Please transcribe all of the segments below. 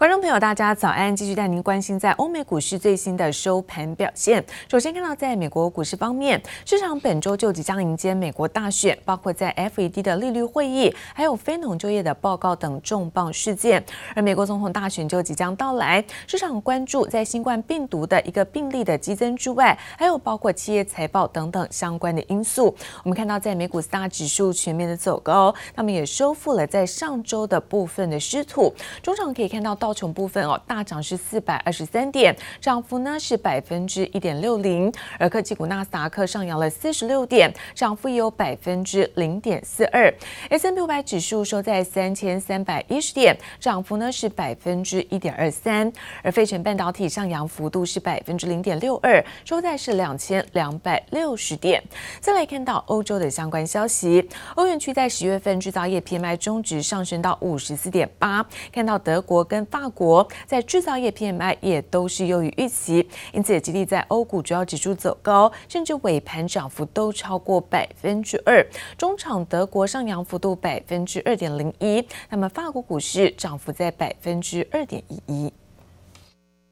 观众朋友，大家早安！继续带您关心在欧美股市最新的收盘表现。首先看到，在美国股市方面，市场本周就即将迎接美国大选，包括在 FED 的利率会议，还有非农就业的报告等重磅事件。而美国总统大选就即将到来，市场关注在新冠病毒的一个病例的激增之外，还有包括企业财报等等相关的因素。我们看到，在美股四大指数全面的走高，他们也收复了在上周的部分的失土。中场可以看到到。道琼部分哦，大涨是四百二十三点，涨幅呢是百分之一点六零。而科技股纳斯达克上扬了四十六点，涨幅也有百分之零点四二。S&P 五百指数收在三千三百一十点，涨幅呢是百分之一点二三。而费城半导体上扬幅度是百分之零点六二，收在是两千两百六十点。再来看到欧洲的相关消息，欧元区在十月份制造业 PMI 终值上升到五十四点八，看到德国跟法。法国在制造业 PMI 也都是优于预期，因此也激励在欧股主要指数走高，甚至尾盘涨幅都超过百分之二。中场德国上扬幅度百分之二点零一，那么法国股市涨幅在百分之二点一一。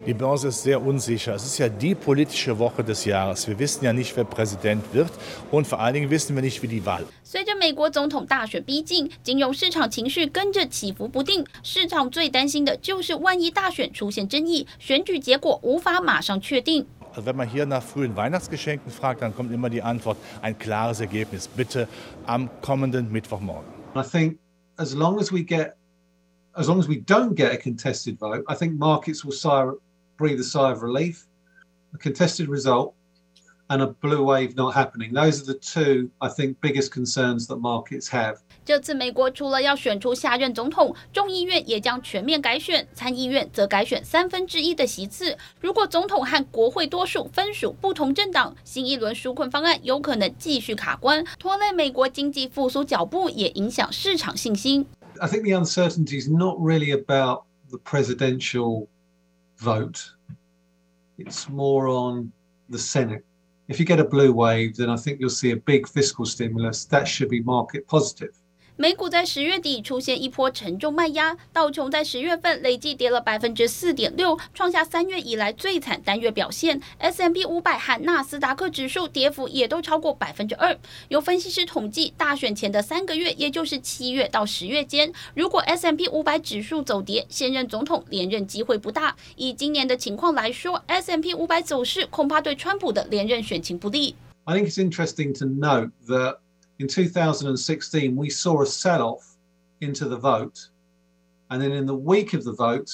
Die Börse ist sehr unsicher. Es ist ja die politische Woche des Jahres. Wir wissen ja nicht, wer Präsident wird und vor allen Dingen wissen wir nicht, wie die Wahl. 随着美国总统大选逼近，金融市场情绪跟着起伏不定。市场最担心的就是万一大选出现争议，选举结果无法马上确定。Wenn man hier nach frühen Weihnachtsgeschenken fragt, dann kommt immer die Antwort: ein klares Ergebnis, bitte am kommenden Mittwochmorgen. I think as long as we get, as long as we don't get a contested vote, I think markets will sigh. breathe a sigh of relief. A contested result and a blue wave not happening. Those are the two, I think, biggest concerns that markets have. 这次美国除了要选出下任总统，众议院也将全面改选，参议院则改选三分之一的席次。如果总统和国会多数分属不同政党，新一轮纾困方案有可能继续卡关，拖累美国经济复苏脚步，也影响市场信心。I think the uncertainty is not really about the presidential vote. It's more on the Senate. If you get a blue wave, then I think you'll see a big fiscal stimulus. That should be market positive. 美股在十月底出现一波沉重卖压，道琼在十月份累计跌了百分之四点六，创下三月以来最惨单月表现。S M P 五百和纳斯达克指数跌幅也都超过百分之二。有分析师统计，大选前的三个月，也就是七月到十月间，如果 S M P 五百指数走跌，现任总统连任机会不大。以今年的情况来说，S M P 五百走势恐怕对川普的连任选情不利。I think it's interesting to note In 2016, we saw a sell-off into the vote, and then in the week of the vote,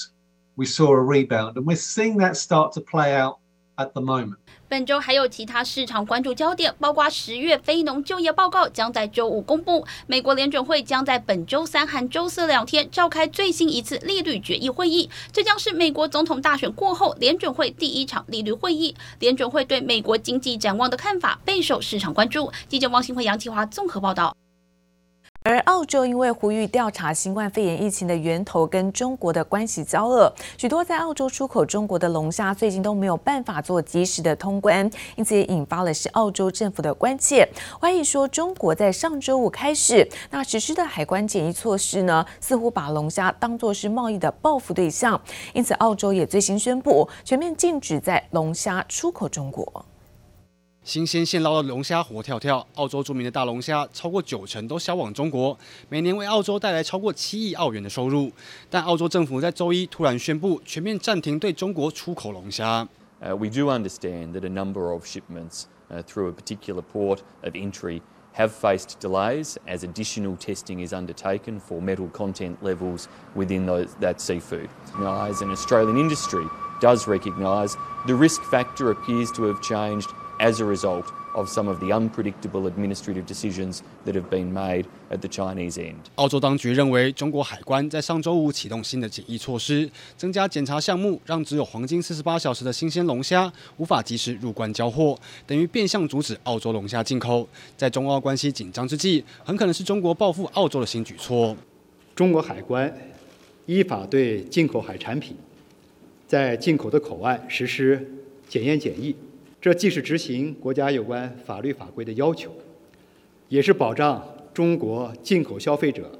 we saw a rebound, and we're seeing that start to play out at the moment. 本周还有其他市场关注焦点，包括十月非农就业报告将在周五公布，美国联准会将在本周三和周四两天召开最新一次利率决议会议，这将是美国总统大选过后联准会第一场利率会议。联准会对美国经济展望的看法备受市场关注。记者汪新惠、杨启华综合报道。而澳洲因为呼吁调查新冠肺炎疫情的源头跟中国的关系交恶，许多在澳洲出口中国的龙虾最近都没有办法做及时的通关，因此也引发了是澳洲政府的关切，怀疑说中国在上周五开始那实施的海关检疫措施呢，似乎把龙虾当作是贸易的报复对象，因此澳洲也最新宣布全面禁止在龙虾出口中国。新鲜现捞的龙虾活跳跳，澳洲着名的大龙虾超过九成都销往中国，每年为澳洲带来超过七亿澳元的收入。但澳洲政府在周一突然宣布全面暂停对中国出口龙虾。Uh, we do understand that a number of shipments uh, through a particular port of entry have faced delays as additional testing is undertaken for metal content levels within those, that seafood. Now, as an Australian industry does recognise the risk factor appears to have changed. As a result of some of the unpredictable administrative decisions that have been made at the Chinese end，澳洲当局认为，中国海关在上周五启动新的检疫措施，增加检查项目，让只有黄金四十八小时的新鲜龙虾无法及时入关交货，等于变相阻止澳洲龙虾进口。在中澳关系紧张之际，很可能是中国报复澳洲的新举措。中国海关依法对进口海产品在进口的口岸实施检验检疫。这既是执行国家有关法律法规的要求，也是保障中国进口消费者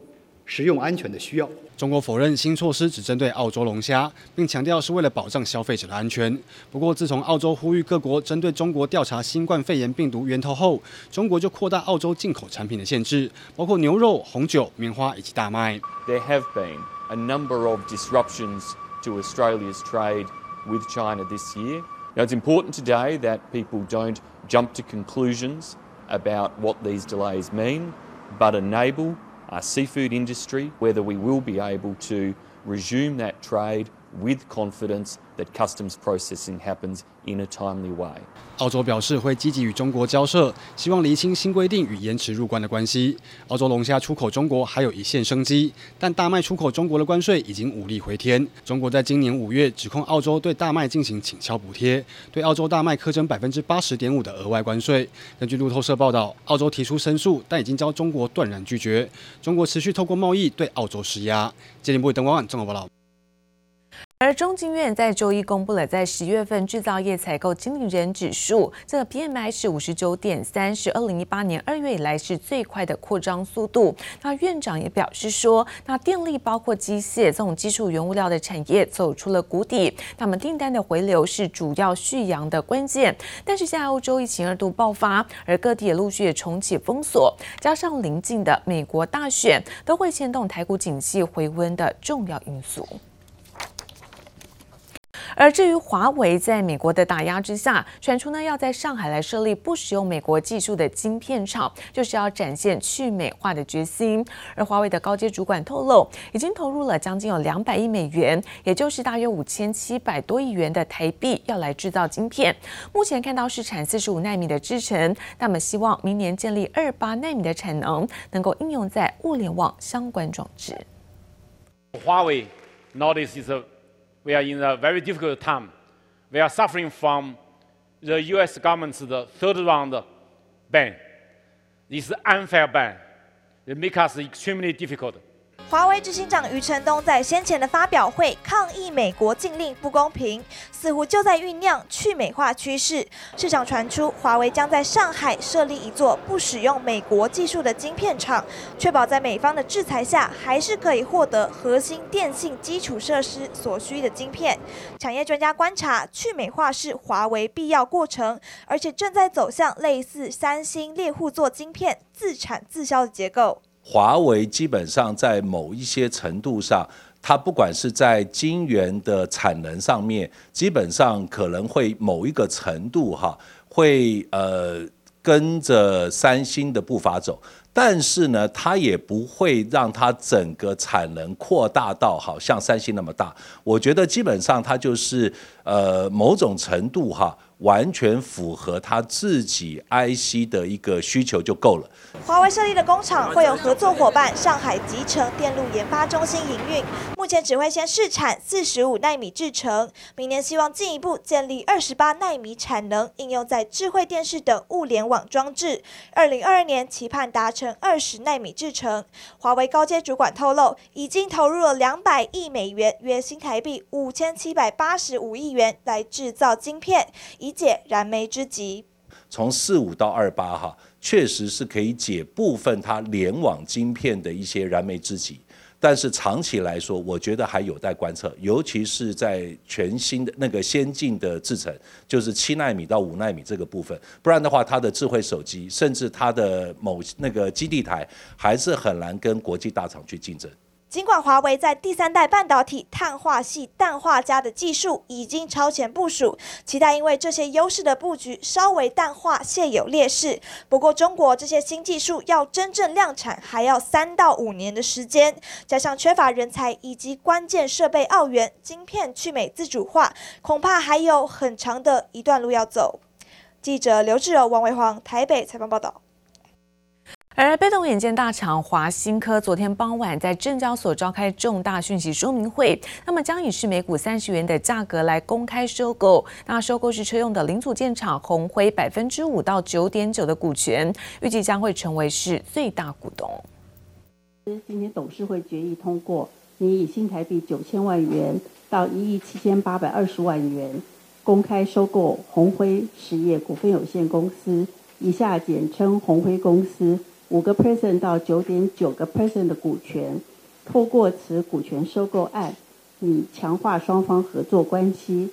食用安全的需要。中国否认新措施只针对澳洲龙虾，并强调是为了保障消费者的安全。不过，自从澳洲呼吁各国针对中国调查新冠肺炎病毒源头后，中国就扩大澳洲进口产品的限制，包括牛肉、红酒、棉花以及大麦。There have been a number of disruptions to Australia's trade with China this year. Now, it's important today that people don't jump to conclusions about what these delays mean, but enable our seafood industry, whether we will be able to resume that trade with confidence that customs processing happens in a timely way. 澳洲表示会积极与中国交涉，希望厘清新规定与延迟入关的关系。澳洲龙虾出口中国还有一线生机，但大麦出口中国的关税已经无力回天。中国在今年五月指控澳洲对大麦进行倾销补贴，对澳洲大麦课征百分之八十点五的额外关税。根据路透社报道，澳洲提出申诉，但已经遭中国断然拒绝。中国持续透过贸易对澳洲施压。接连部灯光晚综合报道。而中经院在周一公布了在十月份制造业采购经理人指数，这个 PMI 是五十九点三，是二零一八年二月以来是最快的扩张速度。那院长也表示说，那电力包括机械这种基础原物料的产业走出了谷底，他们订单的回流是主要续阳的关键。但是现在欧洲疫情二度爆发，而各地也陆续也重启封锁，加上临近的美国大选，都会牵动台股景气回温的重要因素。而至于华为在美国的打压之下，传出呢要在上海来设立不使用美国技术的晶片厂，就是要展现去美化的决心。而华为的高阶主管透露，已经投入了将近有两百亿美元，也就是大约五千七百多亿元的台币，要来制造晶片。目前看到是产四十五奈米的制程，那么希望明年建立二八奈米的产能，能够应用在物联网相关装置。华为 notice is a We are in a very difficult time. We are suffering from the U.S. government's third round ban. This unfair ban. It makes us extremely difficult. 华为执行长余承东在先前的发表会抗议美国禁令不公平，似乎就在酝酿去美化趋势。市场传出华为将在上海设立一座不使用美国技术的晶片厂，确保在美方的制裁下，还是可以获得核心电信基础设施所需的晶片。产业专家观察，去美化是华为必要过程，而且正在走向类似三星猎户座晶片自产自销的结构。华为基本上在某一些程度上，它不管是在晶圆的产能上面，基本上可能会某一个程度哈，会呃跟着三星的步伐走，但是呢，它也不会让它整个产能扩大到好像三星那么大。我觉得基本上它就是呃某种程度哈。完全符合他自己 IC 的一个需求就够了。华为设立的工厂会有合作伙伴上海集成电路研发中心营运，目前只会先试产四十五纳米制程，明年希望进一步建立二十八纳米产能，应用在智慧电视等物联网装置。二零二二年期盼达成二十纳米制程。华为高阶主管透露，已经投入了两百亿美元，约新台币五千七百八十五亿元来制造晶片。以解燃眉之急。从四五到二八哈，确实是可以解部分它联网晶片的一些燃眉之急。但是长期来说，我觉得还有待观测，尤其是在全新的那个先进的制程，就是七纳米到五纳米这个部分。不然的话，它的智慧手机，甚至它的某那个基地台，还是很难跟国际大厂去竞争。尽管华为在第三代半导体碳化矽氮化镓的技术已经超前部署，期待因为这些优势的布局稍微淡化现有劣势。不过，中国这些新技术要真正量产，还要三到五年的时间，加上缺乏人才以及关键设备澳元，晶片去美自主化，恐怕还有很长的一段路要走。记者刘志柔、王维煌台北采访报道。而被动元件大厂华新科昨天傍晚在证交所召开重大讯息说明会，那么将以是每股三十元的价格来公开收购。那收购是车用的零组件厂红辉百分之五到九点九的股权，预计将会成为是最大股东。今天董事会决议通过，你以新台币九千万元到一亿七千八百二十万元公开收购红辉实业股份有限公司，以下简称红辉公司。五个 percent 到九点九个 percent 的股权，透过此股权收购案，以强化双方合作关系。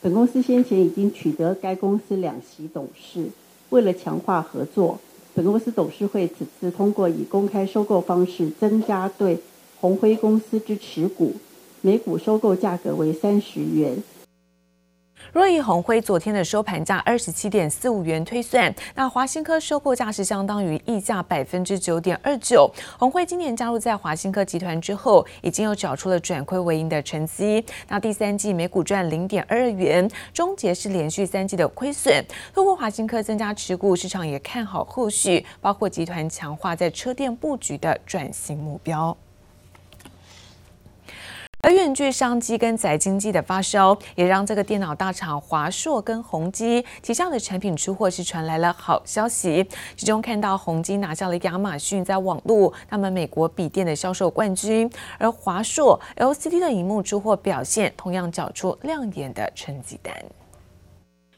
本公司先前已经取得该公司两席董事，为了强化合作，本公司董事会此次通过以公开收购方式增加对鸿辉公司之持股，每股收购价格为三十元。若以鸿辉昨天的收盘价二十七点四五元推算，那华新科收购价是相当于溢价百分之九点二九。鸿辉今年加入在华新科集团之后，已经有找出了转亏为盈的成绩。那第三季每股赚零点二元，终结是连续三季的亏损。透过华新科增加持股，市场也看好后续，包括集团强化在车电布局的转型目标。而远距商机跟宅经济的发烧，也让这个电脑大厂华硕跟宏基旗下的产品出货是传来了好消息。其中看到宏基拿下了亚马逊在网络他们美国笔电的销售冠军，而华硕 LCD 的荧幕出货表现同样缴出亮眼的成绩单。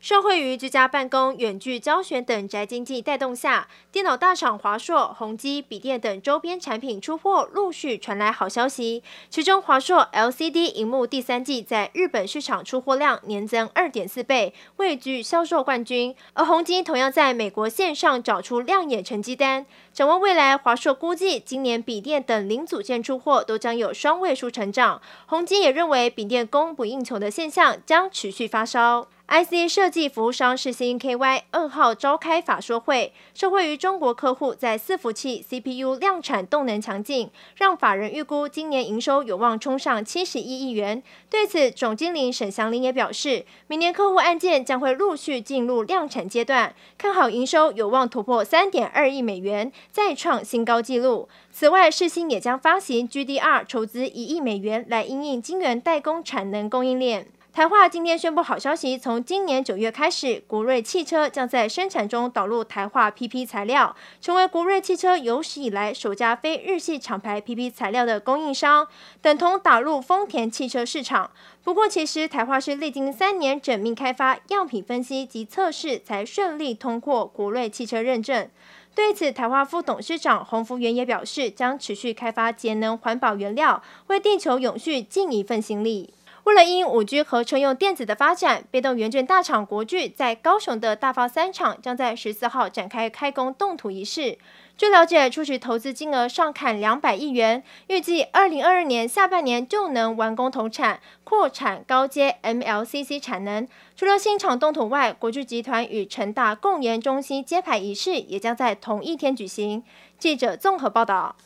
受惠于居家办公、远距教学等宅经济带动下，电脑大厂华硕、宏基笔电等周边产品出货陆续传来好消息。其中，华硕 LCD 荧幕第三季在日本市场出货量年增二点四倍，位居销售冠军。而宏基同样在美国线上找出亮眼成绩单。展望未来，华硕估计今年笔电等零组件出货都将有双位数成长。宏基也认为，笔电供不应求的现象将持续发烧。IC 设计服务商世芯 KY 二号召开法说会，受惠于中国客户在伺服器 CPU 量产动能强劲，让法人预估今年营收有望冲上七十一亿元。对此，总经理沈祥林也表示，明年客户案件将会陆续进入量产阶段，看好营收有望突破三点二亿美元，再创新高纪录。此外，世芯也将发行 GDR 筹资一亿美元来因应晶圆代工产能供应链。台化今天宣布好消息，从今年九月开始，国瑞汽车将在生产中导入台化 PP 材料，成为国瑞汽车有史以来首家非日系厂牌 PP 材料的供应商，等同打入丰田汽车市场。不过，其实台化是历经三年缜密开发、样品分析及测试，才顺利通过国瑞汽车认证。对此，台化副董事长洪福元也表示，将持续开发节能环保原料，为地球永续尽一份心力。为了因五 G 和车用电子的发展，被动元件大厂国巨在高雄的大发三厂将在十四号展开开工动土仪式。据了解，初始投资金额上看两百亿元，预计二零二二年下半年就能完工投产，扩产高阶 MLCC 产能。除了新厂动土外，国巨集团与成大共研中心揭牌仪式也将在同一天举行。记者综合报道。